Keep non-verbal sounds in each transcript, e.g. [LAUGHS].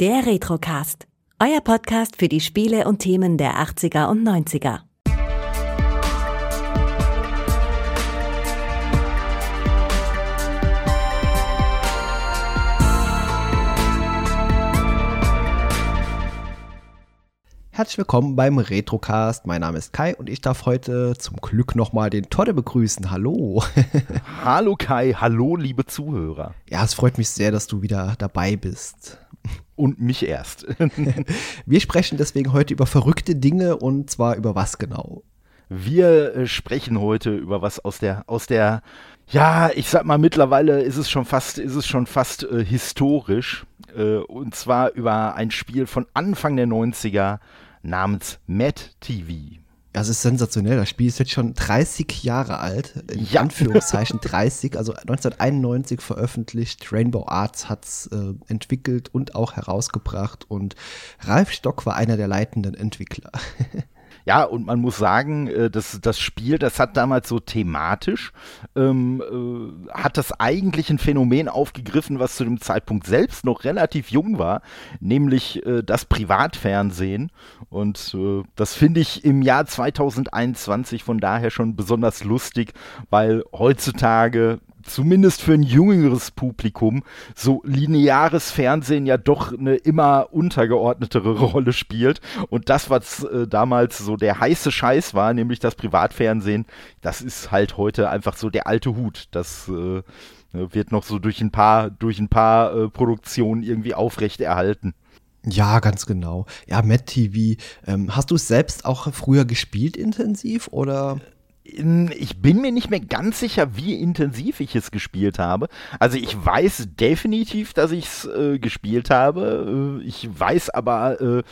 Der Retrocast. Euer Podcast für die Spiele und Themen der 80er und 90er. Herzlich willkommen beim Retrocast. Mein Name ist Kai und ich darf heute zum Glück nochmal den Todde begrüßen. Hallo. [LAUGHS] hallo Kai, hallo liebe Zuhörer. Ja, es freut mich sehr, dass du wieder dabei bist. Und mich erst. [LAUGHS] Wir sprechen deswegen heute über verrückte Dinge und zwar über was genau? Wir äh, sprechen heute über was aus der, aus der, ja, ich sag mal, mittlerweile ist es schon fast, ist es schon fast äh, historisch. Äh, und zwar über ein Spiel von Anfang der 90er namens Mad TV. Das ist sensationell. Das Spiel ist jetzt schon 30 Jahre alt, in ja. Anführungszeichen 30, also 1991 veröffentlicht. Rainbow Arts hat es äh, entwickelt und auch herausgebracht und Ralf Stock war einer der leitenden Entwickler. [LAUGHS] Ja, und man muss sagen, äh, das, das Spiel, das hat damals so thematisch, ähm, äh, hat das eigentlich ein Phänomen aufgegriffen, was zu dem Zeitpunkt selbst noch relativ jung war, nämlich äh, das Privatfernsehen. Und äh, das finde ich im Jahr 2021 von daher schon besonders lustig, weil heutzutage zumindest für ein jüngeres Publikum so lineares Fernsehen ja doch eine immer untergeordnetere [LAUGHS] Rolle spielt. Und das, was äh, damals so der heiße Scheiß war, nämlich das Privatfernsehen, das ist halt heute einfach so der alte Hut. Das äh, wird noch so durch ein paar, durch ein paar äh, Produktionen irgendwie aufrechterhalten. Ja, ganz genau. Ja, Matt TV. Ähm, hast du es selbst auch früher gespielt intensiv oder? Ich bin mir nicht mehr ganz sicher, wie intensiv ich es gespielt habe. Also ich weiß definitiv, dass ich es äh, gespielt habe. Äh, ich weiß aber, äh,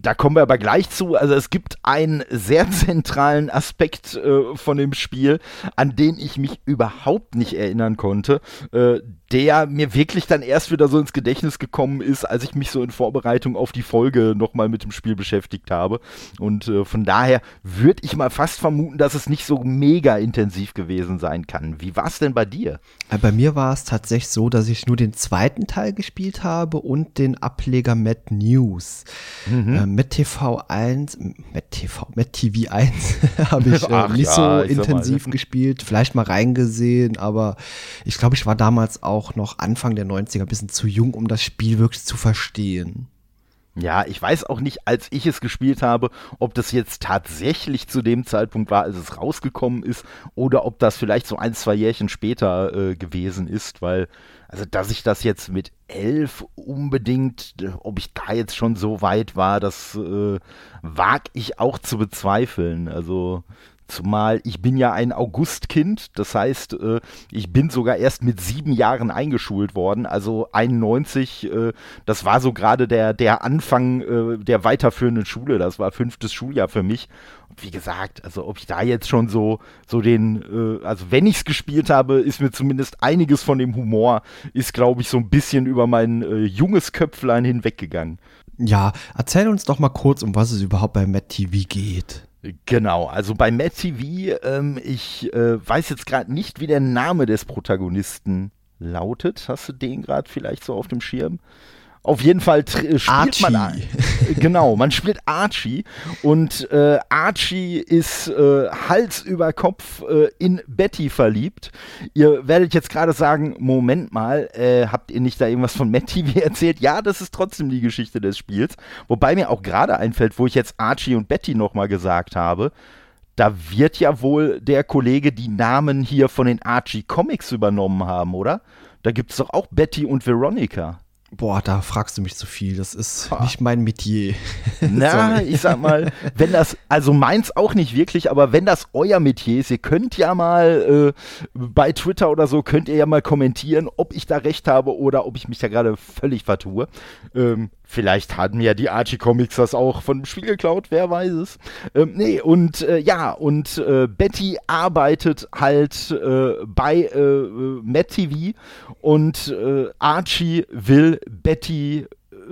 da kommen wir aber gleich zu. Also es gibt einen sehr [LAUGHS] zentralen Aspekt äh, von dem Spiel, an den ich mich überhaupt nicht erinnern konnte, äh, der mir wirklich dann erst wieder so ins Gedächtnis gekommen ist, als ich mich so in Vorbereitung auf die Folge nochmal mit dem Spiel beschäftigt habe. Und äh, von daher würde ich mal fast vermuten, dass es nicht so mega intensiv gewesen sein kann. Wie war es denn bei dir? Bei mir war es tatsächlich so, dass ich nur den zweiten Teil gespielt habe und den Ableger Mad News. Mhm. Äh, Mad TV 1, Mad TV, Mad TV 1 habe ich äh, nicht ja, so intensiv mal. gespielt, vielleicht mal reingesehen, aber ich glaube, ich war damals auch auch noch Anfang der 90er ein bisschen zu jung, um das Spiel wirklich zu verstehen. Ja, ich weiß auch nicht, als ich es gespielt habe, ob das jetzt tatsächlich zu dem Zeitpunkt war, als es rausgekommen ist, oder ob das vielleicht so ein, zwei Jährchen später äh, gewesen ist, weil, also, dass ich das jetzt mit elf unbedingt, ob ich da jetzt schon so weit war, das äh, wag ich auch zu bezweifeln. Also, Zumal ich bin ja ein Augustkind, das heißt, äh, ich bin sogar erst mit sieben Jahren eingeschult worden, also 91, äh, das war so gerade der, der Anfang äh, der weiterführenden Schule, das war fünftes Schuljahr für mich. Und wie gesagt, also ob ich da jetzt schon so, so den, äh, also wenn ich es gespielt habe, ist mir zumindest einiges von dem Humor, ist glaube ich so ein bisschen über mein äh, junges Köpflein hinweggegangen. Ja, erzähl uns doch mal kurz, um was es überhaupt bei Matt TV geht. Genau, also bei Matt TV, ähm, ich äh, weiß jetzt gerade nicht, wie der Name des Protagonisten lautet. Hast du den gerade vielleicht so auf dem Schirm? Auf jeden Fall äh, spielt Archie. man genau, man spielt Archie und äh, Archie ist äh, Hals über Kopf äh, in Betty verliebt. Ihr werdet jetzt gerade sagen, Moment mal, äh, habt ihr nicht da irgendwas von Matt TV erzählt? Ja, das ist trotzdem die Geschichte des Spiels, wobei mir auch gerade einfällt, wo ich jetzt Archie und Betty nochmal gesagt habe. Da wird ja wohl der Kollege die Namen hier von den Archie Comics übernommen haben, oder? Da gibt es doch auch Betty und Veronica. Boah, da fragst du mich zu viel. Das ist ah. nicht mein Metier. [LAUGHS] Na, ich sag mal, wenn das, also meins auch nicht wirklich, aber wenn das euer Metier ist, ihr könnt ja mal äh, bei Twitter oder so, könnt ihr ja mal kommentieren, ob ich da recht habe oder ob ich mich da gerade völlig vertue. Ähm, Vielleicht hatten ja die Archie Comics das auch von dem Spiel geklaut, wer weiß es. Ähm, nee, und äh, ja, und äh, Betty arbeitet halt äh, bei äh, Matt TV und äh, Archie will Betty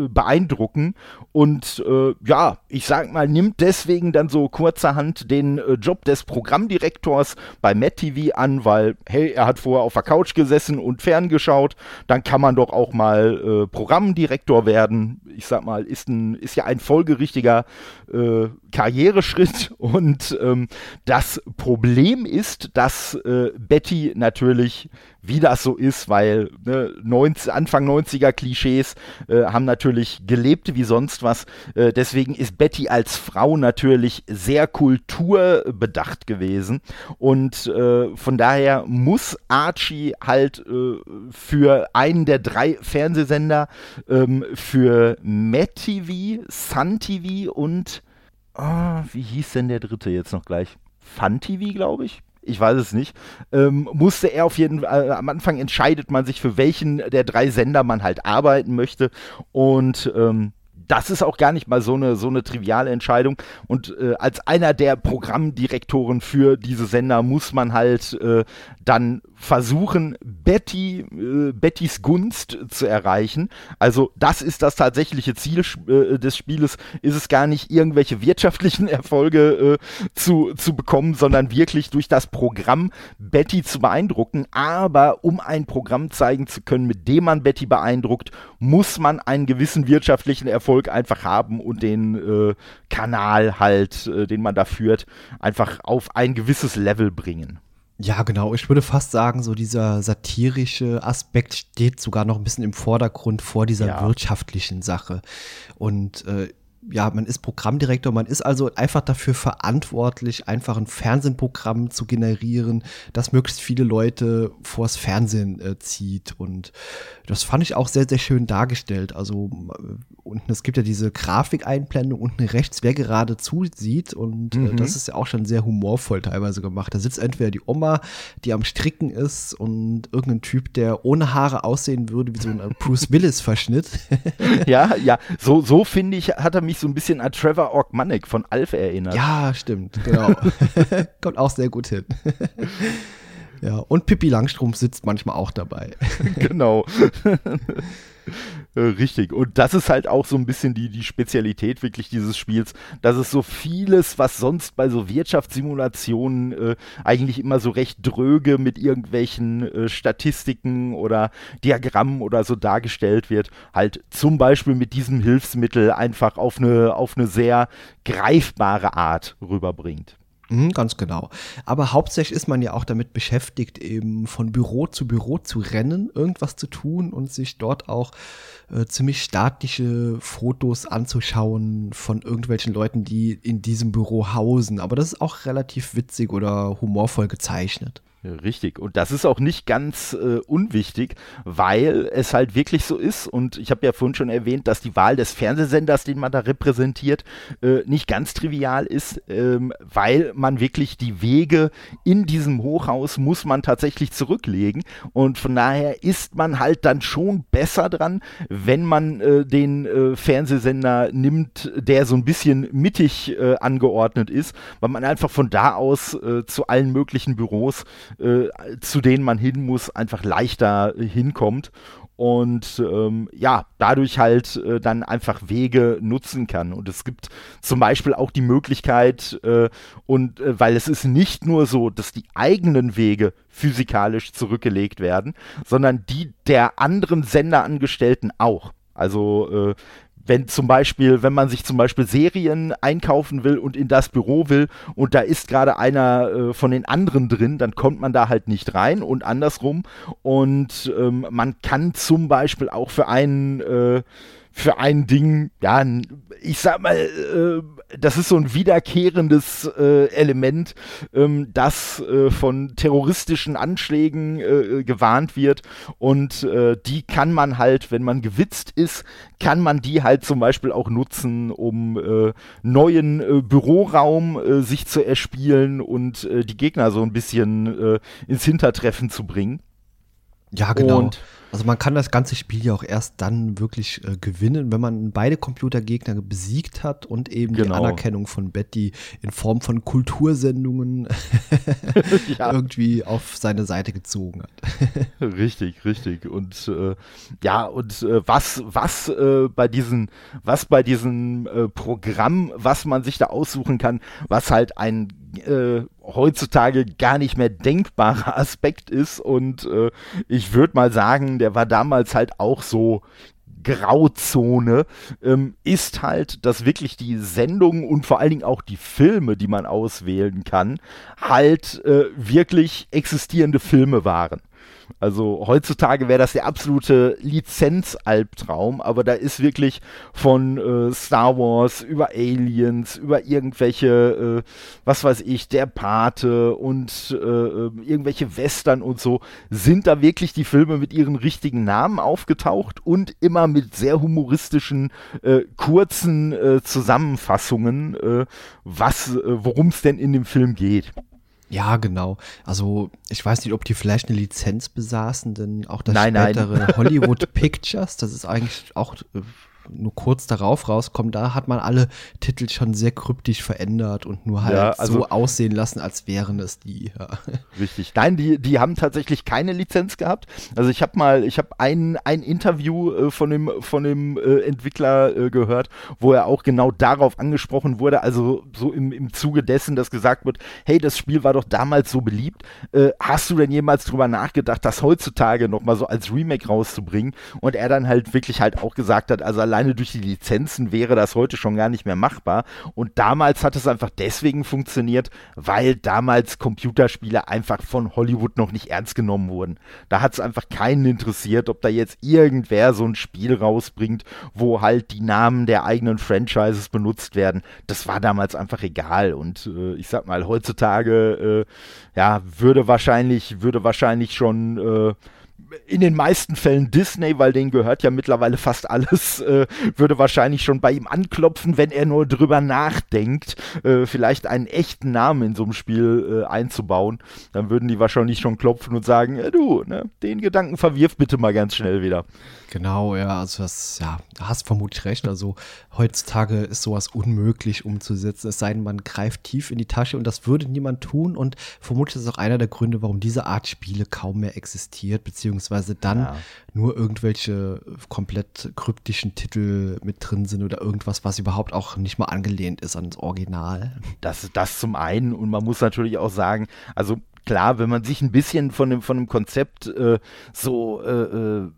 beeindrucken. Und äh, ja, ich sag mal, nimmt deswegen dann so kurzerhand den äh, Job des Programmdirektors bei Matt TV an, weil, hey, er hat vorher auf der Couch gesessen und ferngeschaut, dann kann man doch auch mal äh, Programmdirektor werden. Ich sag mal, ist, ein, ist ja ein folgerichtiger äh, Karriereschritt. [LAUGHS] Und ähm, das Problem ist, dass äh, Betty natürlich wie das so ist, weil ne, 90, Anfang 90er Klischees äh, haben natürlich gelebt wie sonst was. Äh, deswegen ist Betty als Frau natürlich sehr kulturbedacht gewesen. Und äh, von daher muss Archie halt äh, für einen der drei Fernsehsender, ähm, für Met TV, Sun TV und oh, wie hieß denn der dritte jetzt noch gleich? Fun TV, glaube ich ich weiß es nicht, ähm, musste er auf jeden Fall, äh, am Anfang entscheidet man sich, für welchen der drei Sender man halt arbeiten möchte. Und ähm, das ist auch gar nicht mal so eine, so eine triviale Entscheidung. Und äh, als einer der Programmdirektoren für diese Sender muss man halt äh, dann versuchen, Betty, äh, Bettys Gunst zu erreichen. Also das ist das tatsächliche Ziel äh, des Spieles, ist es gar nicht irgendwelche wirtschaftlichen [LAUGHS] Erfolge äh, zu, zu bekommen, sondern wirklich durch das Programm Betty zu beeindrucken. Aber um ein Programm zeigen zu können, mit dem man Betty beeindruckt, muss man einen gewissen wirtschaftlichen Erfolg einfach haben und den äh, Kanal halt, äh, den man da führt, einfach auf ein gewisses Level bringen. Ja, genau. Ich würde fast sagen, so dieser satirische Aspekt steht sogar noch ein bisschen im Vordergrund vor dieser ja. wirtschaftlichen Sache. Und äh, ja, man ist Programmdirektor, man ist also einfach dafür verantwortlich, einfach ein Fernsehprogramm zu generieren, das möglichst viele Leute vors Fernsehen äh, zieht. Und das fand ich auch sehr, sehr schön dargestellt. Also äh, unten, es gibt ja diese Grafikeinblendung unten rechts, wer gerade zusieht. Und äh, mhm. das ist ja auch schon sehr humorvoll teilweise gemacht. Da sitzt entweder die Oma, die am Stricken ist und irgendein Typ, der ohne Haare aussehen würde, wie so ein Bruce Willis-Verschnitt. [LAUGHS] ja, ja, so, so finde ich, hat er mich mich so ein bisschen an Trevor Orkmanek von Alf erinnert. Ja, stimmt, genau. [LAUGHS] Kommt auch sehr gut hin. ja, und Pippi Langstrumpf sitzt manchmal auch dabei. genau. [LAUGHS] Äh, richtig. Und das ist halt auch so ein bisschen die, die Spezialität wirklich dieses Spiels, dass es so vieles, was sonst bei so Wirtschaftssimulationen äh, eigentlich immer so recht dröge mit irgendwelchen äh, Statistiken oder Diagrammen oder so dargestellt wird, halt zum Beispiel mit diesem Hilfsmittel einfach auf eine, auf eine sehr greifbare Art rüberbringt. Mhm, ganz genau. Aber hauptsächlich ist man ja auch damit beschäftigt, eben von Büro zu Büro zu rennen, irgendwas zu tun und sich dort auch äh, ziemlich statische Fotos anzuschauen von irgendwelchen Leuten, die in diesem Büro hausen. Aber das ist auch relativ witzig oder humorvoll gezeichnet. Richtig. Und das ist auch nicht ganz äh, unwichtig, weil es halt wirklich so ist. Und ich habe ja vorhin schon erwähnt, dass die Wahl des Fernsehsenders, den man da repräsentiert, äh, nicht ganz trivial ist, ähm, weil man wirklich die Wege in diesem Hochhaus muss man tatsächlich zurücklegen. Und von daher ist man halt dann schon besser dran, wenn man äh, den äh, Fernsehsender nimmt, der so ein bisschen mittig äh, angeordnet ist, weil man einfach von da aus äh, zu allen möglichen Büros äh, zu denen man hin muss, einfach leichter hinkommt und ähm, ja, dadurch halt äh, dann einfach Wege nutzen kann. Und es gibt zum Beispiel auch die Möglichkeit, äh, und äh, weil es ist nicht nur so, dass die eigenen Wege physikalisch zurückgelegt werden, sondern die der anderen Senderangestellten auch. Also äh, wenn zum Beispiel, wenn man sich zum Beispiel Serien einkaufen will und in das Büro will und da ist gerade einer äh, von den anderen drin, dann kommt man da halt nicht rein und andersrum. Und ähm, man kann zum Beispiel auch für einen äh, für ein Ding, ja, ich sag mal, äh, das ist so ein wiederkehrendes äh, Element, ähm, das äh, von terroristischen Anschlägen äh, gewarnt wird und äh, die kann man halt, wenn man gewitzt ist, kann man die halt zum Beispiel auch nutzen, um äh, neuen Büroraum sich zu erspielen und die Gegner so ein bisschen ins Hintertreffen zu bringen. Ja, genau. Und also man kann das ganze Spiel ja auch erst dann wirklich äh, gewinnen, wenn man beide Computergegner besiegt hat und eben genau. die Anerkennung von Betty in Form von Kultursendungen [LAUGHS] [LAUGHS] ja. irgendwie auf seine Seite gezogen hat. [LAUGHS] richtig, richtig. Und äh, ja, und äh, was, was äh, bei diesen, was bei diesem äh, Programm, was man sich da aussuchen kann, was halt ein äh, heutzutage gar nicht mehr denkbarer [LAUGHS] Aspekt ist. Und äh, ich würde mal sagen, der war damals halt auch so Grauzone ähm, ist halt, dass wirklich die Sendungen und vor allen Dingen auch die Filme, die man auswählen kann, halt äh, wirklich existierende Filme waren. Also heutzutage wäre das der absolute Lizenzalbtraum, aber da ist wirklich von äh, Star Wars über Aliens, über irgendwelche, äh, was weiß ich, der Pate und äh, äh, irgendwelche Western und so, sind da wirklich die Filme mit ihren richtigen Namen aufgetaucht und immer mit sehr humoristischen, äh, kurzen äh, Zusammenfassungen, was, worum es denn in dem Film geht. Ja, genau. Also ich weiß nicht, ob die vielleicht eine Lizenz besaßen, denn auch das nein, spätere nein. [LAUGHS] Hollywood Pictures, das ist eigentlich auch äh, nur kurz darauf rauskommen, da hat man alle Titel schon sehr kryptisch verändert und nur halt ja, also, so aussehen lassen, als wären es die. Ja. Richtig. Nein, die, die haben tatsächlich keine Lizenz gehabt. Also ich habe mal, ich habe ein, ein Interview äh, von dem, von dem äh, Entwickler äh, gehört, wo er auch genau darauf angesprochen wurde, also so im, im Zuge dessen, dass gesagt wird, hey, das Spiel war doch damals so beliebt. Äh, hast du denn jemals drüber nachgedacht, das heutzutage nochmal so als Remake rauszubringen? Und er dann halt wirklich halt auch gesagt hat, also allein alleine durch die Lizenzen wäre das heute schon gar nicht mehr machbar. Und damals hat es einfach deswegen funktioniert, weil damals Computerspiele einfach von Hollywood noch nicht ernst genommen wurden. Da hat es einfach keinen interessiert, ob da jetzt irgendwer so ein Spiel rausbringt, wo halt die Namen der eigenen Franchises benutzt werden. Das war damals einfach egal. Und äh, ich sag mal, heutzutage äh, ja, würde wahrscheinlich, würde wahrscheinlich schon äh, in den meisten Fällen Disney, weil denen gehört ja mittlerweile fast alles, [LAUGHS] äh, würde wahrscheinlich schon bei ihm anklopfen, wenn er nur drüber nachdenkt, äh, vielleicht einen echten Namen in so einem Spiel äh, einzubauen. Dann würden die wahrscheinlich schon klopfen und sagen, du, ne, den Gedanken verwirf bitte mal ganz schnell wieder. Genau, ja, also das, ja, hast vermutlich recht. Also heutzutage ist sowas unmöglich umzusetzen, es sei denn, man greift tief in die Tasche und das würde niemand tun und vermutlich ist es auch einer der Gründe, warum diese Art Spiele kaum mehr existiert, beziehungsweise dann ja. nur irgendwelche komplett kryptischen Titel mit drin sind oder irgendwas, was überhaupt auch nicht mal angelehnt ist ans Original. Das, das zum einen und man muss natürlich auch sagen, also klar, wenn man sich ein bisschen von dem, von dem Konzept äh, so äh, äh,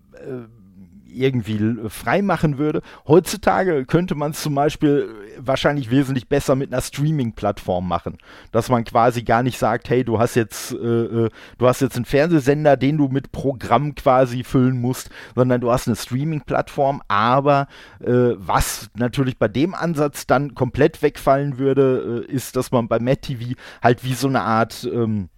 irgendwie freimachen würde. Heutzutage könnte man es zum Beispiel wahrscheinlich wesentlich besser mit einer Streaming-Plattform machen, dass man quasi gar nicht sagt, hey, du hast jetzt, äh, äh, du hast jetzt einen Fernsehsender, den du mit Programm quasi füllen musst, sondern du hast eine Streaming-Plattform. Aber äh, was natürlich bei dem Ansatz dann komplett wegfallen würde, äh, ist, dass man bei Matt TV halt wie so eine Art ähm,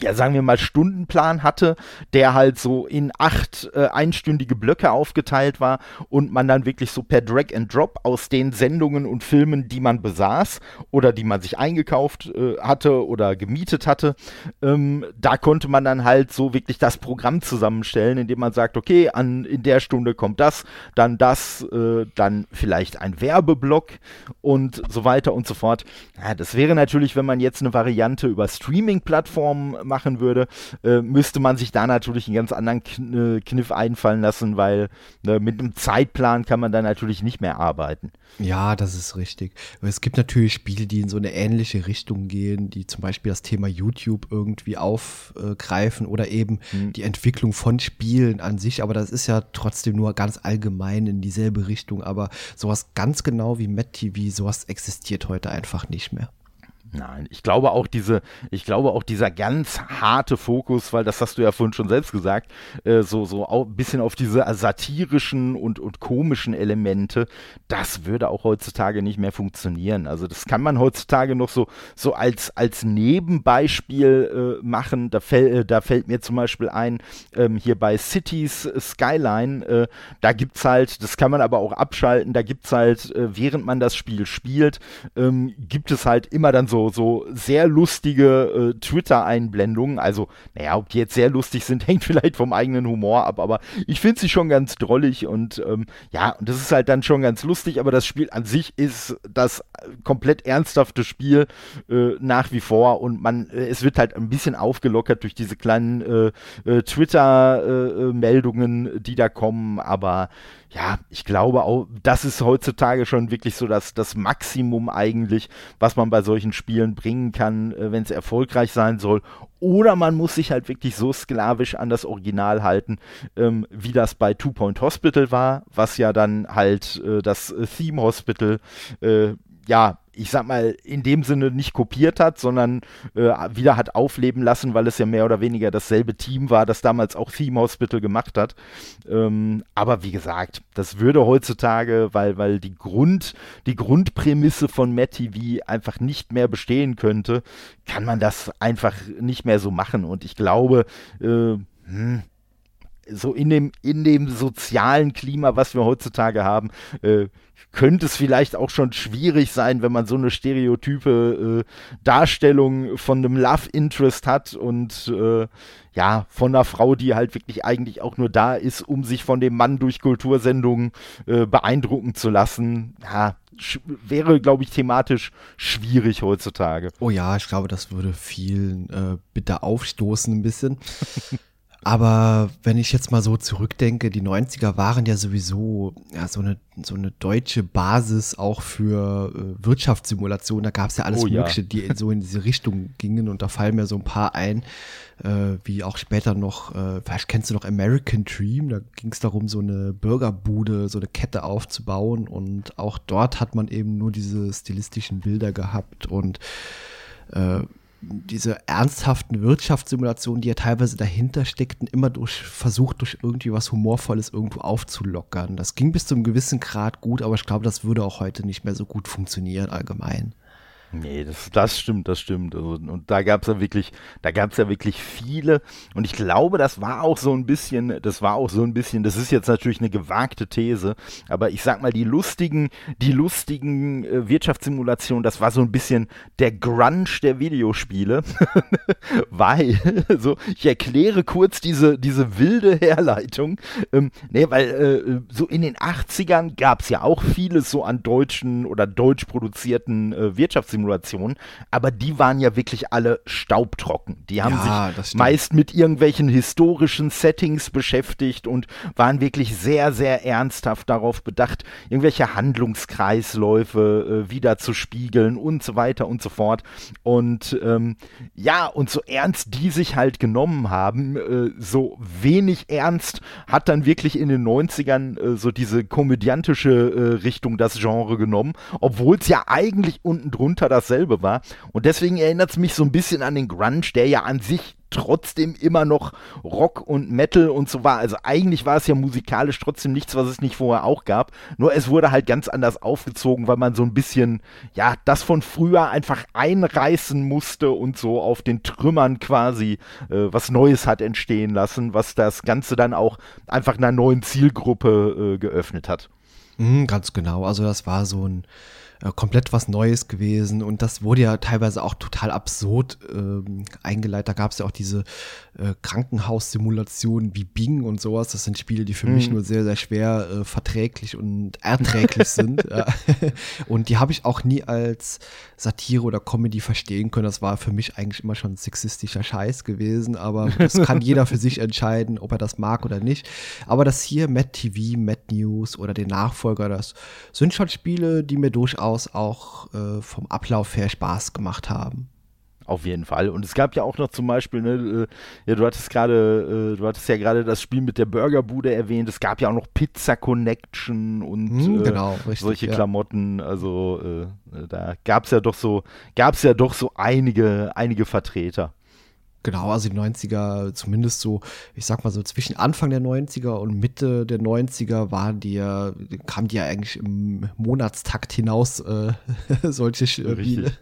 ja, sagen wir mal, Stundenplan hatte, der halt so in acht äh, einstündige Blöcke aufgeteilt war und man dann wirklich so per Drag and Drop aus den Sendungen und Filmen, die man besaß oder die man sich eingekauft äh, hatte oder gemietet hatte, ähm, da konnte man dann halt so wirklich das Programm zusammenstellen, indem man sagt, okay, an, in der Stunde kommt das, dann das, äh, dann vielleicht ein Werbeblock und so weiter und so fort. Ja, das wäre natürlich, wenn man jetzt eine Variante über Streaming-Plattformen machen würde, äh, müsste man sich da natürlich einen ganz anderen Kn äh, Kniff einfallen lassen, weil äh, mit einem Zeitplan kann man da natürlich nicht mehr arbeiten. Ja, das ist richtig. Es gibt natürlich Spiele, die in so eine ähnliche Richtung gehen, die zum Beispiel das Thema YouTube irgendwie aufgreifen oder eben hm. die Entwicklung von Spielen an sich, aber das ist ja trotzdem nur ganz allgemein in dieselbe Richtung, aber sowas ganz genau wie Matt TV, sowas existiert heute einfach nicht mehr. Nein, ich glaube auch diese, ich glaube auch dieser ganz harte Fokus, weil das hast du ja vorhin schon selbst gesagt, äh, so so ein bisschen auf diese satirischen und und komischen Elemente, das würde auch heutzutage nicht mehr funktionieren. Also das kann man heutzutage noch so so als als Nebenbeispiel äh, machen. Da fällt äh, da fällt mir zum Beispiel ein ähm, hier bei Cities Skyline, äh, da gibt's halt, das kann man aber auch abschalten. Da gibt's halt, äh, während man das Spiel spielt, ähm, gibt es halt immer dann so so, sehr lustige äh, Twitter-Einblendungen. Also, naja, ob die jetzt sehr lustig sind, [LAUGHS] hängt vielleicht vom eigenen Humor ab, aber ich finde sie schon ganz drollig und ähm, ja, und das ist halt dann schon ganz lustig, aber das Spiel an sich ist das komplett ernsthafte Spiel äh, nach wie vor und man, äh, es wird halt ein bisschen aufgelockert durch diese kleinen äh, äh, Twitter-Meldungen, die da kommen, aber ja, ich glaube auch, das ist heutzutage schon wirklich so das, das Maximum eigentlich, was man bei solchen Spielen bringen kann, äh, wenn es erfolgreich sein soll. Oder man muss sich halt wirklich so sklavisch an das Original halten, ähm, wie das bei Two Point Hospital war, was ja dann halt äh, das Theme Hospital äh, ja, ich sag mal, in dem Sinne nicht kopiert hat, sondern äh, wieder hat aufleben lassen, weil es ja mehr oder weniger dasselbe Team war, das damals auch Theme Hospital gemacht hat. Ähm, aber wie gesagt, das würde heutzutage, weil, weil die Grund, die Grundprämisse von Matt TV einfach nicht mehr bestehen könnte, kann man das einfach nicht mehr so machen. Und ich glaube, äh, hm, so in dem, in dem sozialen Klima, was wir heutzutage haben, äh, könnte es vielleicht auch schon schwierig sein, wenn man so eine stereotype äh, Darstellung von einem Love Interest hat und äh, ja, von einer Frau, die halt wirklich eigentlich auch nur da ist, um sich von dem Mann durch Kultursendungen äh, beeindrucken zu lassen. Ja, wäre, glaube ich, thematisch schwierig heutzutage. Oh ja, ich glaube, das würde vielen äh, bitter aufstoßen ein bisschen. [LAUGHS] Aber wenn ich jetzt mal so zurückdenke, die 90er waren ja sowieso ja, so, eine, so eine deutsche Basis auch für äh, Wirtschaftssimulation. Da gab es ja alles oh, Mögliche, ja. die so in diese Richtung gingen. Und da fallen mir so ein paar ein, äh, wie auch später noch, äh, vielleicht kennst du noch American Dream, da ging es darum, so eine Burgerbude, so eine Kette aufzubauen. Und auch dort hat man eben nur diese stilistischen Bilder gehabt und äh, diese ernsthaften Wirtschaftssimulationen, die ja teilweise dahinter steckten, immer durch versucht, durch irgendwie was Humorvolles irgendwo aufzulockern. Das ging bis zu einem gewissen Grad gut, aber ich glaube, das würde auch heute nicht mehr so gut funktionieren allgemein. Nee, das, das stimmt, das stimmt. Also, und da gab es ja wirklich, da gab es ja wirklich viele. Und ich glaube, das war auch so ein bisschen, das war auch so ein bisschen, das ist jetzt natürlich eine gewagte These, aber ich sag mal, die lustigen, die lustigen äh, Wirtschaftssimulationen, das war so ein bisschen der Grunge der Videospiele. [LAUGHS] weil, [LAUGHS] so, ich erkläre kurz diese, diese wilde Herleitung. Ähm, nee, weil äh, so in den 80ern gab es ja auch vieles so an deutschen oder deutsch produzierten äh, Wirtschaftssimulationen Simulationen, aber die waren ja wirklich alle staubtrocken. Die haben ja, sich meist mit irgendwelchen historischen Settings beschäftigt und waren wirklich sehr, sehr ernsthaft darauf bedacht, irgendwelche Handlungskreisläufe äh, wieder zu spiegeln und so weiter und so fort. Und ähm, ja, und so ernst die sich halt genommen haben, äh, so wenig ernst hat dann wirklich in den 90ern äh, so diese komödiantische äh, Richtung das Genre genommen, obwohl es ja eigentlich unten drunter dasselbe war. Und deswegen erinnert es mich so ein bisschen an den Grunge, der ja an sich trotzdem immer noch Rock und Metal und so war. Also eigentlich war es ja musikalisch trotzdem nichts, was es nicht vorher auch gab. Nur es wurde halt ganz anders aufgezogen, weil man so ein bisschen, ja, das von früher einfach einreißen musste und so auf den Trümmern quasi äh, was Neues hat entstehen lassen, was das Ganze dann auch einfach einer neuen Zielgruppe äh, geöffnet hat. Mhm, ganz genau. Also das war so ein äh, komplett was Neues gewesen und das wurde ja teilweise auch total absurd ähm, eingeleitet. Da gab es ja auch diese äh, Krankenhaussimulationen wie Bing und sowas. Das sind Spiele, die für mhm. mich nur sehr, sehr schwer äh, verträglich und erträglich [LAUGHS] sind. [LAUGHS] Und die habe ich auch nie als Satire oder Comedy verstehen können. Das war für mich eigentlich immer schon sexistischer Scheiß gewesen, aber das kann jeder für sich entscheiden, ob er das mag oder nicht. Aber das hier, Mad TV, Mad News oder den Nachfolger, das sind schon Spiele, die mir durchaus auch äh, vom Ablauf her Spaß gemacht haben. Auf jeden Fall. Und es gab ja auch noch zum Beispiel, ne, äh, ja, du hattest gerade, äh, du hattest ja gerade das Spiel mit der Burgerbude erwähnt. Es gab ja auch noch Pizza Connection und hm, genau, richtig, solche ja. Klamotten. Also äh, da gab es ja doch so, gab es ja doch so einige, einige Vertreter. Genau, also die 90er, zumindest so, ich sag mal so zwischen Anfang der 90er und Mitte der 90er waren die ja, kamen die ja eigentlich im Monatstakt hinaus, äh, [LAUGHS] solche Spiele. Richtig.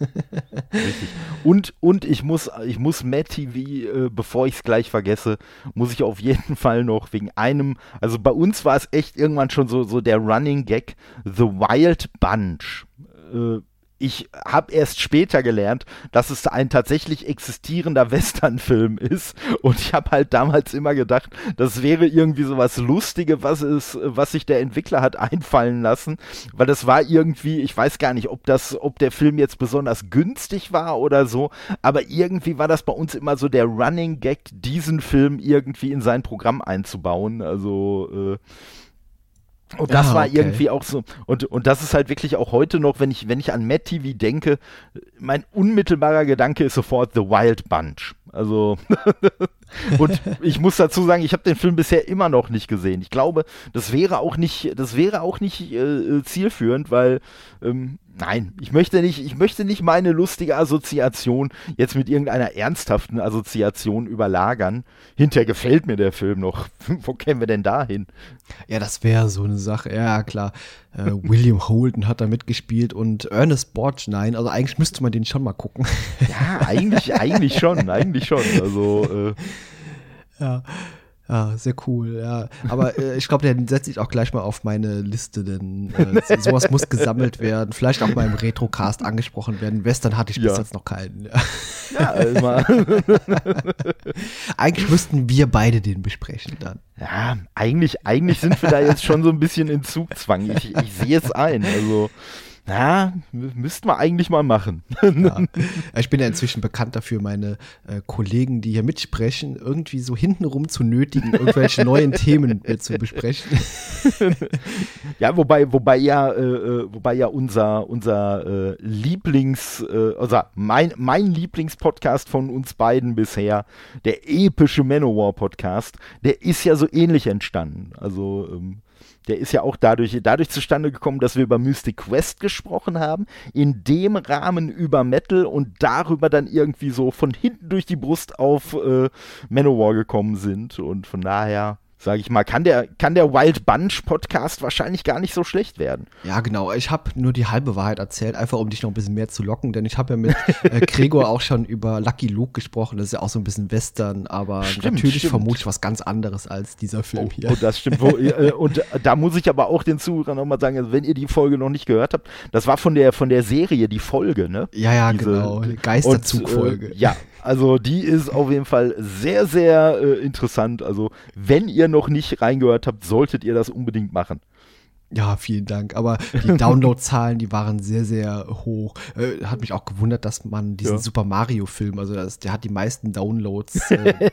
Richtig. Und, und ich muss, ich muss Matt TV, äh, bevor ich es gleich vergesse, muss ich auf jeden [LAUGHS] Fall noch wegen einem, also bei uns war es echt irgendwann schon so, so der Running Gag, The Wild Bunch. Äh, ich habe erst später gelernt, dass es ein tatsächlich existierender Westernfilm ist. Und ich habe halt damals immer gedacht, das wäre irgendwie so was Lustige, was es, was sich der Entwickler hat einfallen lassen. Weil das war irgendwie, ich weiß gar nicht, ob das, ob der Film jetzt besonders günstig war oder so, aber irgendwie war das bei uns immer so der Running Gag, diesen Film irgendwie in sein Programm einzubauen. Also äh, und das ah, war irgendwie auch so, und, und das ist halt wirklich auch heute noch, wenn ich, wenn ich an Matt TV denke, mein unmittelbarer Gedanke ist sofort The Wild Bunch. Also, [LAUGHS] und ich muss dazu sagen, ich habe den Film bisher immer noch nicht gesehen. Ich glaube, das wäre auch nicht, das wäre auch nicht äh, zielführend, weil ähm, nein, ich möchte nicht, ich möchte nicht meine lustige Assoziation jetzt mit irgendeiner ernsthaften Assoziation überlagern. Hinterher gefällt mir der Film noch. [LAUGHS] Wo kämen wir denn da hin? Ja, das wäre so eine Sache. Ja, klar. Äh, William Holden hat da mitgespielt und Ernest Borgnine. Also eigentlich müsste man den schon mal gucken. Ja, eigentlich, eigentlich schon, eigentlich schon. Also äh, ja. Ja, sehr cool, ja. Aber äh, ich glaube, den setze ich auch gleich mal auf meine Liste, denn äh, sowas muss gesammelt werden. Vielleicht auch mal im Retrocast angesprochen werden. Western hatte ich ja. bis jetzt noch keinen. Ja, immer. [LAUGHS] eigentlich müssten wir beide den besprechen dann. Ja, eigentlich, eigentlich sind wir da jetzt schon so ein bisschen in Zugzwang. Ich, ich sehe es ein. Also ja, müssten wir eigentlich mal machen. Ja. [LAUGHS] Ich bin ja inzwischen bekannt dafür, meine äh, Kollegen, die hier mitsprechen, irgendwie so hintenrum zu nötigen, irgendwelche [LAUGHS] neuen Themen mit zu besprechen. [LAUGHS] Ja, wobei, wobei ja, äh, äh, wobei ja unser, unser äh, Lieblings, äh, also mein, mein Lieblingspodcast von uns beiden bisher, der epische Manowar-Podcast, der ist ja so ähnlich entstanden. Also ähm, der ist ja auch dadurch, dadurch zustande gekommen, dass wir über Mystic Quest gesprochen haben, in dem Rahmen über Metal und darüber dann irgendwie so von hinten durch die Brust auf äh, Manowar gekommen sind. Und von daher sage ich mal, kann der, kann der Wild Bunch Podcast wahrscheinlich gar nicht so schlecht werden. Ja, genau. Ich habe nur die halbe Wahrheit erzählt, einfach um dich noch ein bisschen mehr zu locken, denn ich habe ja mit äh, [LAUGHS] Gregor auch schon über Lucky Luke gesprochen. Das ist ja auch so ein bisschen Western, aber stimmt, natürlich stimmt. vermute ich was ganz anderes als dieser Film oh, hier. Oh, das stimmt. [LAUGHS] Äh, und da muss ich aber auch den Zuhörern nochmal sagen, also wenn ihr die Folge noch nicht gehört habt, das war von der, von der Serie die Folge, ne? Ja, ja, Diese, genau. Geisterzugfolge. Äh, ja, also die ist auf jeden Fall sehr, sehr äh, interessant. Also wenn ihr noch nicht reingehört habt, solltet ihr das unbedingt machen. Ja, vielen Dank. Aber die [LAUGHS] Downloadzahlen, die waren sehr, sehr hoch. Äh, hat mich auch gewundert, dass man diesen ja. Super Mario-Film, also das, der hat die meisten Downloads äh,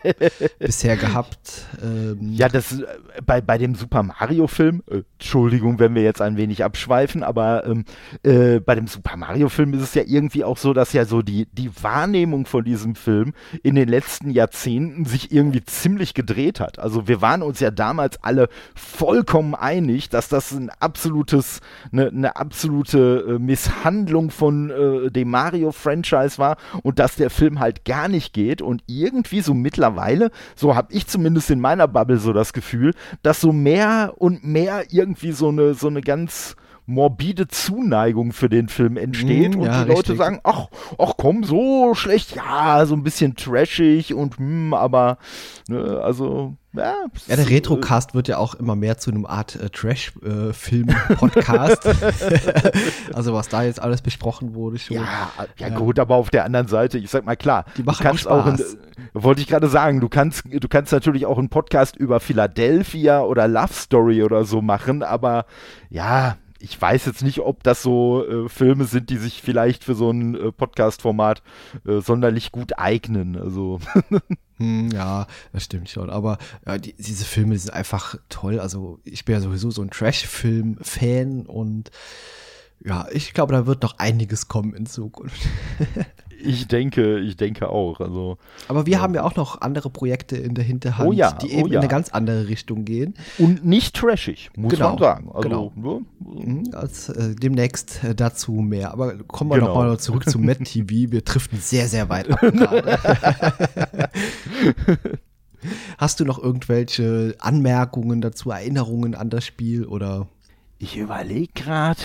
[LAUGHS] bisher gehabt. Ähm, ja, das äh, bei, bei dem Super Mario-Film, äh, Entschuldigung, wenn wir jetzt ein wenig abschweifen, aber ähm, äh, bei dem Super Mario-Film ist es ja irgendwie auch so, dass ja so die, die Wahrnehmung von diesem Film in den letzten Jahrzehnten sich irgendwie ziemlich gedreht hat. Also wir waren uns ja damals alle vollkommen einig, dass das ein absolutes, eine, eine absolute äh, Misshandlung von äh, dem Mario-Franchise war und dass der Film halt gar nicht geht. Und irgendwie so mittlerweile, so habe ich zumindest in meiner Bubble so das Gefühl, dass so mehr und mehr irgendwie so eine, so eine ganz morbide Zuneigung für den Film entsteht mm, und ja, die Leute richtig. sagen, ach, ach komm, so schlecht, ja, so ein bisschen trashig und hm, aber ne, also ja, ja, der Retrocast wird ja auch immer mehr zu einem Art äh, Trash-Film-Podcast. Äh, [LAUGHS] also was da jetzt alles besprochen wurde schon. Ja, ja, gut, aber auf der anderen Seite, ich sag mal klar, die machen du kannst auch, auch in, wollte ich gerade sagen, du kannst, du kannst natürlich auch einen Podcast über Philadelphia oder Love Story oder so machen, aber ja, ich weiß jetzt nicht, ob das so äh, Filme sind, die sich vielleicht für so ein äh, Podcast-Format äh, sonderlich gut eignen. Also. [LAUGHS] hm, ja, das stimmt schon. Aber ja, die, diese Filme sind einfach toll. Also ich bin ja sowieso so ein Trash-Film-Fan und ja, ich glaube, da wird noch einiges kommen in Zukunft. [LAUGHS] Ich denke, ich denke auch. Also, Aber wir ja. haben ja auch noch andere Projekte in der Hinterhand, oh ja, die eben oh ja. in eine ganz andere Richtung gehen. Und nicht trashig, muss genau, man sagen. Also, genau. Ne? Mhm, als, äh, demnächst äh, dazu mehr. Aber kommen wir genau. nochmal zurück zu Met [LAUGHS] TV. Wir driften sehr, sehr weit ab [LAUGHS] Hast du noch irgendwelche Anmerkungen dazu, Erinnerungen an das Spiel oder? Ich überlege gerade,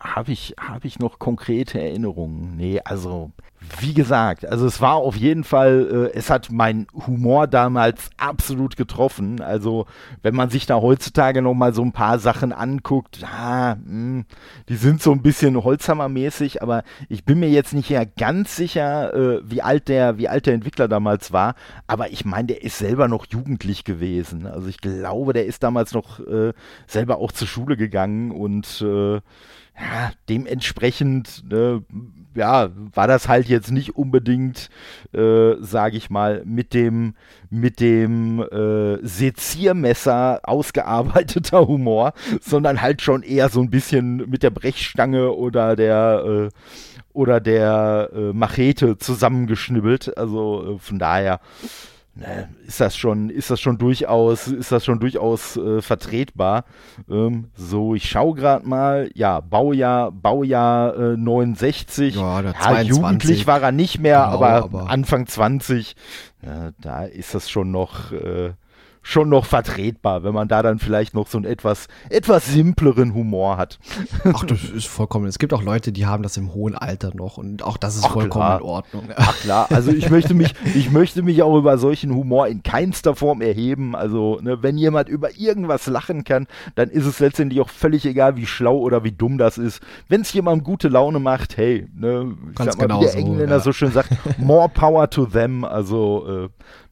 habe ich, hab ich noch konkrete Erinnerungen? Nee, also wie gesagt, also es war auf jeden Fall, äh, es hat mein Humor damals absolut getroffen. Also wenn man sich da heutzutage noch mal so ein paar Sachen anguckt, ah, mh, hm, die sind so ein bisschen Holzhammermäßig, aber ich bin mir jetzt nicht ja ganz sicher, äh, wie alt der, wie alt der Entwickler damals war. Aber ich meine, der ist selber noch jugendlich gewesen. Also ich glaube, der ist damals noch äh, selber auch zur Schule gegangen und äh, ja, dementsprechend, ne, ja, war das halt jetzt nicht unbedingt, äh, sage ich mal, mit dem, mit dem äh, Seziermesser ausgearbeiteter Humor, sondern halt schon eher so ein bisschen mit der Brechstange oder der äh, oder der äh, Machete zusammengeschnibbelt. Also äh, von daher ne, ist das schon, ist das schon durchaus, ist das schon durchaus äh, vertretbar. Ähm, so, ich schaue gerade mal, ja, Baujahr, Baujahr äh, 69. Ja, ja jugendlich war er nicht mehr, genau, aber, aber, Anfang 20, ja, da ist das schon noch. Äh, schon noch vertretbar, wenn man da dann vielleicht noch so einen etwas, etwas simpleren Humor hat. Ach, das ist vollkommen. Es gibt auch Leute, die haben das im hohen Alter noch und auch das ist Ach, vollkommen klar. in Ordnung. Ach klar, also ich möchte mich, ich möchte mich auch über solchen Humor in keinster Form erheben. Also, ne, wenn jemand über irgendwas lachen kann, dann ist es letztendlich auch völlig egal, wie schlau oder wie dumm das ist. Wenn es jemandem gute Laune macht, hey, ne, ich Ganz sag mal, genau wie der Engländer ja. so schön sagt, more power to them. Also, äh,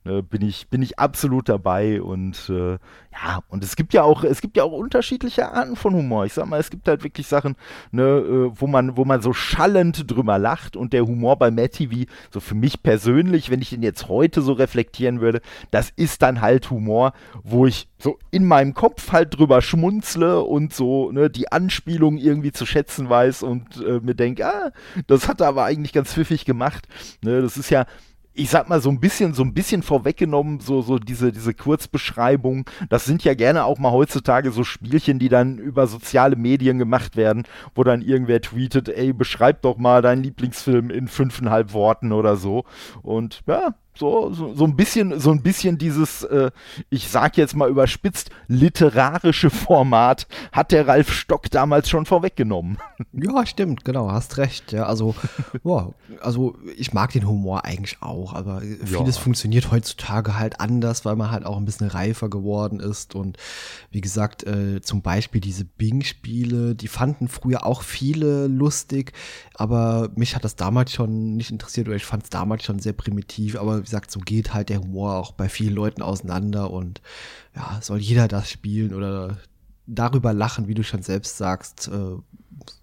ne, bin ich, bin ich absolut dabei und äh, ja, und es gibt ja auch, es gibt ja auch unterschiedliche Arten von Humor. Ich sag mal, es gibt halt wirklich Sachen, ne, äh, wo man, wo man so schallend drüber lacht und der Humor bei Matt TV, so für mich persönlich, wenn ich den jetzt heute so reflektieren würde, das ist dann halt Humor, wo ich so in meinem Kopf halt drüber schmunzle und so, ne, die Anspielung irgendwie zu schätzen weiß und äh, mir denke, ah, das hat er aber eigentlich ganz pfiffig gemacht. Ne, das ist ja, ich sag mal so ein bisschen, so ein bisschen vorweggenommen, so, so diese, diese Kurzbeschreibung. Das sind ja gerne auch mal heutzutage so Spielchen, die dann über soziale Medien gemacht werden, wo dann irgendwer tweetet, ey, beschreib doch mal deinen Lieblingsfilm in fünfeinhalb Worten oder so. Und ja, so, so, so ein bisschen, so ein bisschen dieses, äh, ich sag jetzt mal überspitzt, literarische Format hat der Ralf Stock damals schon vorweggenommen. Ja, stimmt, genau, hast recht. Ja, also, [LAUGHS] boah, also ich mag den Humor eigentlich auch, aber vieles ja. funktioniert heutzutage halt anders, weil man halt auch ein bisschen reifer geworden ist. Und wie gesagt, äh, zum Beispiel diese Bing-Spiele, die fanden früher auch viele lustig, aber mich hat das damals schon nicht interessiert oder ich fand es damals schon sehr primitiv, aber gesagt, so geht halt der Humor auch bei vielen Leuten auseinander und ja, soll jeder das spielen oder darüber lachen, wie du schon selbst sagst, äh,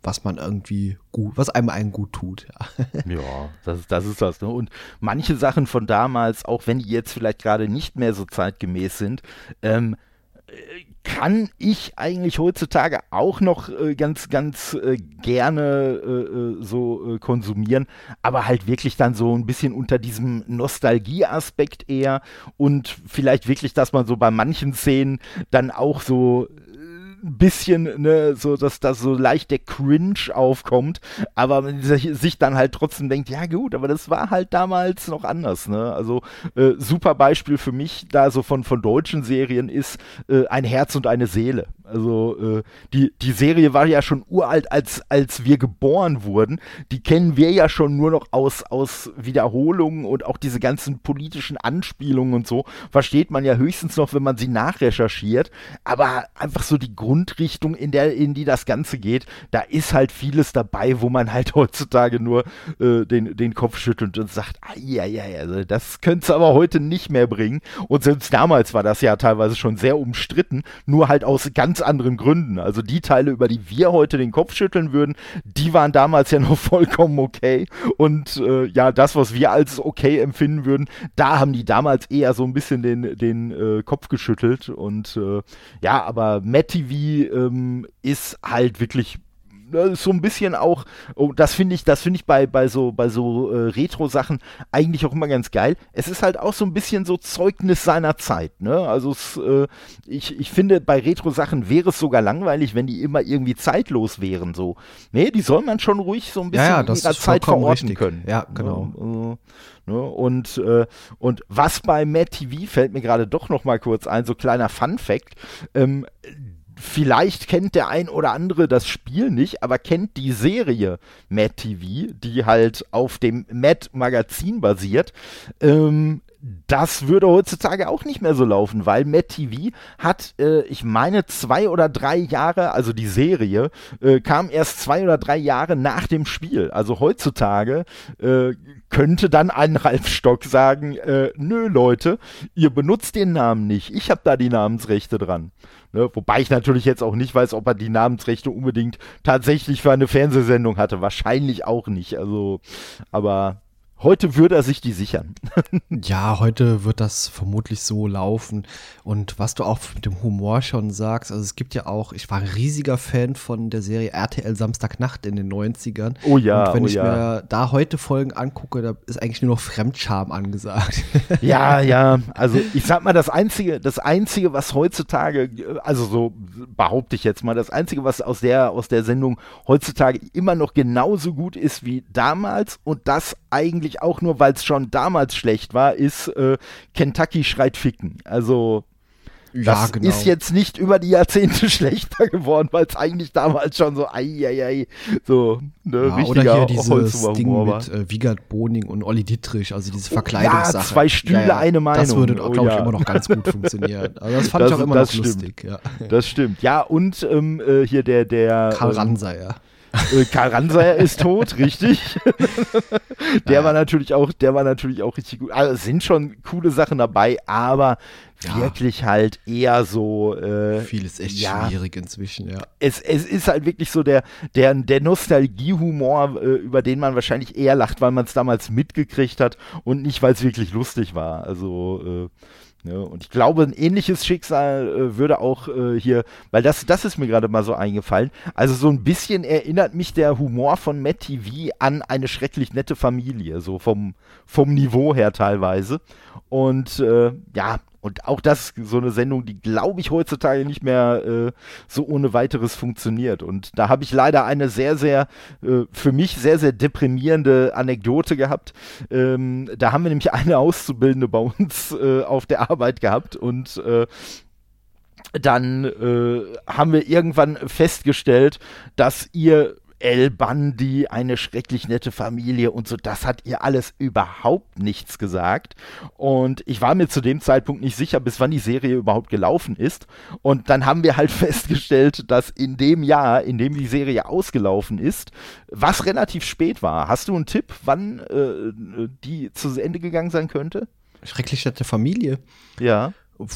was man irgendwie gut, was einem einen gut tut. Ja, [LAUGHS] ja das, das ist das. Ne? Und manche Sachen von damals, auch wenn die jetzt vielleicht gerade nicht mehr so zeitgemäß sind, ähm, kann ich eigentlich heutzutage auch noch äh, ganz, ganz äh, gerne äh, äh so äh, konsumieren, aber halt wirklich dann so ein bisschen unter diesem Nostalgie-Aspekt eher und vielleicht wirklich, dass man so bei manchen Szenen dann auch so ein bisschen, ne, so, dass da so leicht der Cringe aufkommt, aber man sich dann halt trotzdem denkt, ja gut, aber das war halt damals noch anders, ne? Also äh, super Beispiel für mich da so von, von deutschen Serien ist äh, ein Herz und eine Seele. Also äh, die, die Serie war ja schon uralt, als, als wir geboren wurden. Die kennen wir ja schon nur noch aus, aus Wiederholungen und auch diese ganzen politischen Anspielungen und so. Versteht man ja höchstens noch, wenn man sie nachrecherchiert. Aber einfach so die Grundrichtung, in, der, in die das Ganze geht, da ist halt vieles dabei, wo man halt [LAUGHS] heutzutage nur äh, den, den Kopf schüttelt und sagt, ja, ja, ja, also das könnte es aber heute nicht mehr bringen. Und selbst damals war das ja teilweise schon sehr umstritten, nur halt aus ganz ganz anderen Gründen. Also die Teile, über die wir heute den Kopf schütteln würden, die waren damals ja noch [LAUGHS] vollkommen okay. Und äh, ja, das, was wir als okay empfinden würden, da haben die damals eher so ein bisschen den, den äh, Kopf geschüttelt. Und äh, ja, aber Matt TV ähm, ist halt wirklich so ein bisschen auch, oh, das finde ich, das finde ich bei, bei so, bei so äh, Retro-Sachen eigentlich auch immer ganz geil. Es ist halt auch so ein bisschen so Zeugnis seiner Zeit, ne? Also es, äh, ich, ich finde, bei Retro-Sachen wäre es sogar langweilig, wenn die immer irgendwie zeitlos wären, so. Nee, die soll man schon ruhig so ein bisschen ja, ja, in ihrer Zeit verorten richtig. können. Ja, genau. Ne? Ne? Und, äh, und was bei Mad TV fällt mir gerade doch noch mal kurz ein, so kleiner Fun-Fact, ähm, vielleicht kennt der ein oder andere das Spiel nicht, aber kennt die Serie Mad TV, die halt auf dem Mad Magazin basiert. Ähm, das würde heutzutage auch nicht mehr so laufen, weil Mad TV hat, äh, ich meine, zwei oder drei Jahre, also die Serie, äh, kam erst zwei oder drei Jahre nach dem Spiel. Also heutzutage äh, könnte dann ein [LAUGHS] Ralf Stock sagen, äh, nö Leute, ihr benutzt den Namen nicht, ich habe da die Namensrechte dran. Ne? Wobei ich natürlich jetzt auch nicht weiß, ob er die Namensrechte unbedingt tatsächlich für eine Fernsehsendung hatte. Wahrscheinlich auch nicht. Also, aber Heute würde er sich die sichern. [LAUGHS] ja, heute wird das vermutlich so laufen. Und was du auch mit dem Humor schon sagst, also es gibt ja auch, ich war ein riesiger Fan von der Serie RTL Samstagnacht in den 90ern. Oh ja. Und wenn oh ich ja. mir da heute Folgen angucke, da ist eigentlich nur noch Fremdscham angesagt. [LAUGHS] ja, ja. Also ich sag mal, das Einzige, das Einzige, was heutzutage, also so behaupte ich jetzt mal, das Einzige, was aus der, aus der Sendung heutzutage immer noch genauso gut ist wie damals und das eigentlich auch nur, weil es schon damals schlecht war, ist äh, Kentucky schreit ficken. Also das ja, genau. ist jetzt nicht über die Jahrzehnte [LAUGHS] schlechter geworden, weil es eigentlich damals schon so ei, ei, ei, so ne, ja, richtiger oder hier dieses Ding Humor mit äh, Wiegald Boning und Olli Dittrich, also diese Verkleidungssache. Ja, zwei Stühle, ja, eine Meinung. Das würde, Oh, glaube ich, ja. immer noch ganz gut funktionieren. [LAUGHS] Also das fand Das- ich auch immer noch stimmt. lustig. Ja. Das stimmt. Ja, und ähm, äh, hier der, der Karl ähm, Ransayer. Äh, Karl Ransayer ist tot, [LAUGHS] richtig. [LAUGHS] der Ja. war natürlich auch, der war natürlich auch richtig gut. Also es sind schon coole Sachen dabei, aber Ja. wirklich halt eher so. Äh, Viel ist echt ja, schwierig inzwischen, ja. Es, es ist halt wirklich so der, der, der Nostalgiehumor, äh, über den man wahrscheinlich eher lacht, weil man es damals mitgekriegt hat und nicht, weil es wirklich lustig war. Also äh, Ne? Und ich glaube, ein ähnliches Schicksal äh, würde auch äh, hier, weil das, das ist mir gerade mal so eingefallen. Also so ein bisschen erinnert mich der Humor von Matt TV an eine schrecklich nette Familie, so vom, vom Niveau her teilweise. Und äh, ja, und auch das so eine Sendung, die glaube ich heutzutage nicht mehr äh, so ohne weiteres funktioniert. Und da habe ich leider eine sehr, sehr, äh, für mich sehr, sehr deprimierende Anekdote gehabt. Ähm, da haben wir nämlich eine Auszubildende bei uns äh, auf der Arbeit gehabt und äh, dann äh, haben wir irgendwann festgestellt, dass ihr El Bandi, eine schrecklich nette Familie und so, das hat ihr alles überhaupt nichts gesagt. Und ich war mir zu dem Zeitpunkt nicht sicher, bis wann die Serie überhaupt gelaufen ist. Und dann haben wir halt [LAUGHS] festgestellt, dass in dem Jahr, in dem die Serie ausgelaufen ist, was relativ spät war. Hast du einen Tipp, wann äh, die zu Ende gegangen sein könnte? Schrecklich nette Familie. Ja. Puh,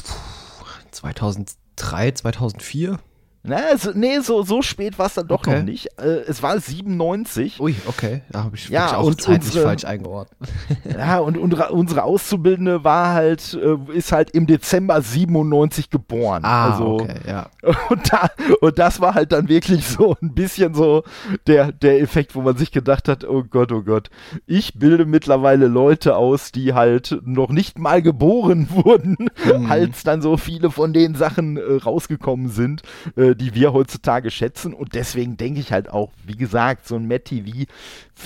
2003, 2004. Na, also, nee, so, so spät war es dann doch Okay. noch nicht. Äh, es war 97. Ui, okay. Da habe ich Ja, auch und zeitlich unsere- falsch eingeordnet. [LAUGHS] Ja, und unsere, unsere Auszubildende war halt, äh, ist halt im Dezember 97 geboren. Ah, also, okay, ja. [LAUGHS] und, da, und das war halt dann wirklich so ein bisschen so der, der Effekt, wo man sich gedacht hat, oh Gott, oh Gott, ich bilde mittlerweile Leute aus, die halt noch nicht mal geboren [LAUGHS] wurden, Mhm. als dann so viele von den Sachen äh, rausgekommen sind, äh, die wir heutzutage schätzen. Und deswegen denke ich halt auch, wie gesagt, so ein Matt TV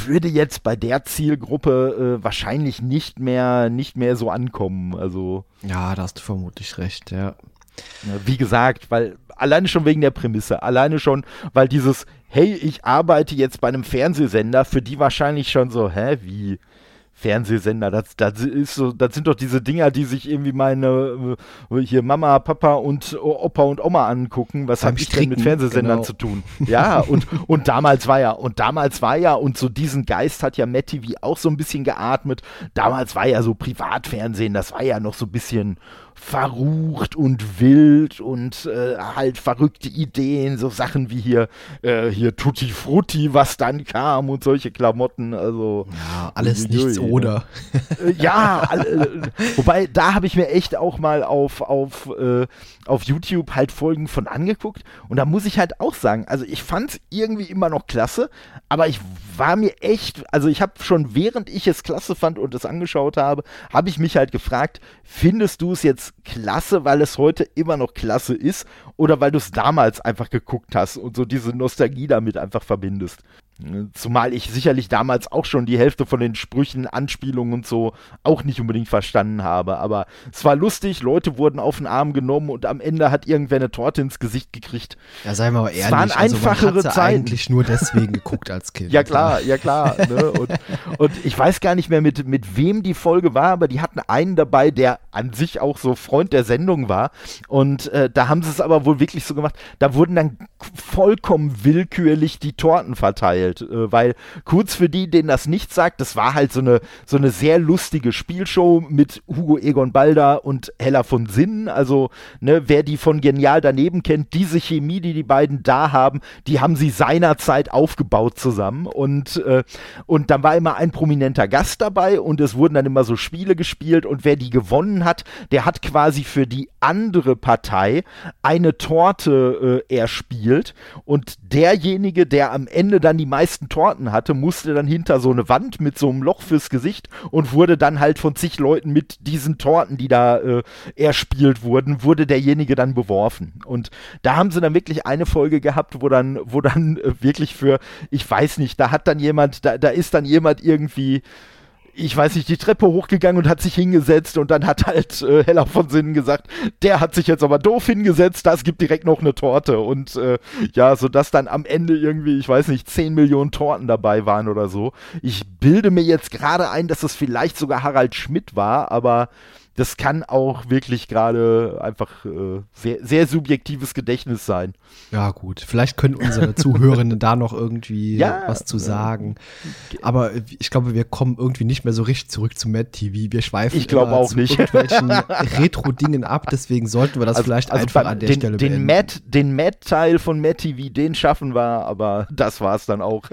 würde jetzt bei der Zielgruppe äh, wahrscheinlich nicht mehr, nicht mehr so ankommen. Also, Ja, da hast du vermutlich recht, ja. Ne, Wie gesagt, weil alleine schon wegen der Prämisse, alleine schon, weil dieses, hey, ich arbeite jetzt bei einem Fernsehsender, für die wahrscheinlich schon so, hä, wie Fernsehsender, das, das ist so, das sind doch diese Dinger, die sich irgendwie meine äh, hier Mama, Papa und Opa und Oma angucken. Was habe ich denn mit Fernsehsendern genau. zu tun? Ja, und, und damals war ja, und damals war ja, und so diesen Geist hat ja Matt TV auch so ein bisschen geatmet. Damals war ja so Privatfernsehen, das war ja noch so ein bisschen verrucht und wild und äh, halt verrückte Ideen, so Sachen wie hier, äh, hier Tutti Frutti, was dann kam und solche Klamotten, also Ja, alles nichts ne? oder. äh, ja, all- äh, wobei da habe ich mir echt auch mal auf, auf, äh, auf YouTube halt Folgen von angeguckt und da muss ich halt auch sagen, also ich fand es irgendwie immer noch klasse, aber ich war mir echt, also ich habe schon während ich es klasse fand und es angeschaut habe, habe ich mich halt gefragt, findest du es jetzt klasse, weil es heute immer noch klasse ist oder weil du es damals einfach geguckt hast und so diese Nostalgie damit einfach verbindest? Zumal ich sicherlich damals auch schon die Hälfte von den Sprüchen, Anspielungen und so auch nicht unbedingt verstanden habe. Aber es war lustig, Leute wurden auf den Arm genommen und am Ende hat irgendwer eine Torte ins Gesicht gekriegt. Ja, sei mal ehrlich. Es waren einfachere also Zeiten. eigentlich nur deswegen geguckt als [LAUGHS] Kind. ja klar, ja klar. [LAUGHS] Ne? Und, und, ich weiß gar nicht mehr, mit, mit wem die Folge war, aber die hatten einen dabei, der an sich auch so Freund der Sendung war. Und äh, da haben sie es aber wohl wirklich so gemacht, da wurden dann vollkommen willkürlich die Torten verteilt. Äh, weil kurz für die, denen das nicht sagt, das war halt so eine, so eine sehr lustige Spielshow mit Hugo Egon Balder und Hella von Sinnen. Also, ne, wer die von Genial daneben kennt, diese Chemie, die die beiden da haben, die haben sie seinerzeit aufgebaut zusammen. Und, äh, und dann war immer ein prominenter Gast dabei und es wurden dann immer so Spiele gespielt und wer die gewonnen hat, der hat quasi für die andere Partei eine Torte äh, erspielt und derjenige, der am Ende dann die meisten Torten hatte, musste dann hinter so eine Wand mit so einem Loch fürs Gesicht und wurde dann halt von zig Leuten mit diesen Torten, die da äh, erspielt wurden, wurde derjenige dann beworfen. Und da haben sie dann wirklich eine Folge gehabt, wo dann, wo dann äh, wirklich für, ich weiß nicht, da hat dann jemand, da, da ist dann jemand irgendwie ich weiß nicht, die Treppe hochgegangen und hat sich hingesetzt und dann hat halt äh, Heller von Sinnen gesagt, der hat sich jetzt aber doof hingesetzt, das gibt direkt noch eine Torte und äh, ja, sodass dann am Ende irgendwie, ich weiß nicht, 10 Millionen Torten dabei waren oder so. Ich bilde mir jetzt gerade ein, dass es vielleicht sogar Harald Schmidt war, aber das kann auch wirklich gerade einfach äh, sehr, sehr subjektives Gedächtnis sein. Ja, gut. Vielleicht können unsere [LAUGHS] Zuhörenden da noch irgendwie ja, was zu sagen. Aber ich glaube, wir kommen irgendwie nicht mehr so richtig zurück zu Mad TV. Wir schweifen ich glaube auch nicht. irgendwelchen [LAUGHS] Retro-Dingen ab. Deswegen sollten wir das also, vielleicht also einfach an der den, Stelle den beenden. den Mad-Teil von Mad TV, den schaffen wir, aber das war es dann auch.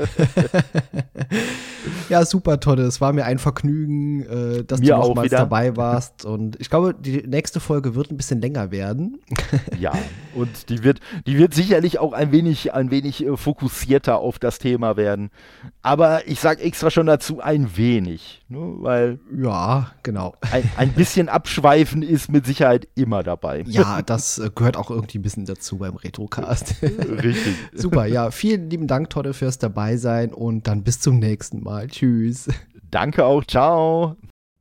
[LAUGHS] ja, super, Tolle. Es war mir ein Vergnügen, äh, dass mir du nochmals dabei warst und ich glaube, die nächste Folge wird ein bisschen länger werden. [LAUGHS] ja, und die wird, die wird sicherlich auch ein wenig, ein wenig äh, fokussierter auf das Thema werden. Aber ich sage extra schon dazu ein wenig, ne, weil. Ja, genau. Ein, ein bisschen [LAUGHS] abschweifen ist mit Sicherheit immer dabei. Ja, [LAUGHS] das äh, gehört auch irgendwie ein bisschen dazu beim Retrocast. Richtig. Super, ja, vielen lieben Dank, Todde, fürs Dabeisein und dann bis zum nächsten Mal. Tschüss. Danke auch, ciao.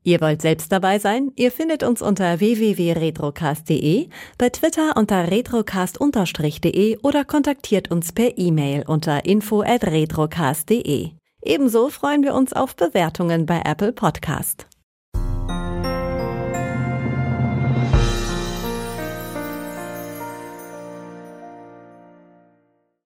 Ihr wollt selbst dabei sein? Ihr findet uns unter www.retrocast.de, bei Twitter unter retrocast-de oder kontaktiert uns per E-Mail unter info@retrocast.de. Ebenso freuen wir uns auf Bewertungen bei Apple Podcast.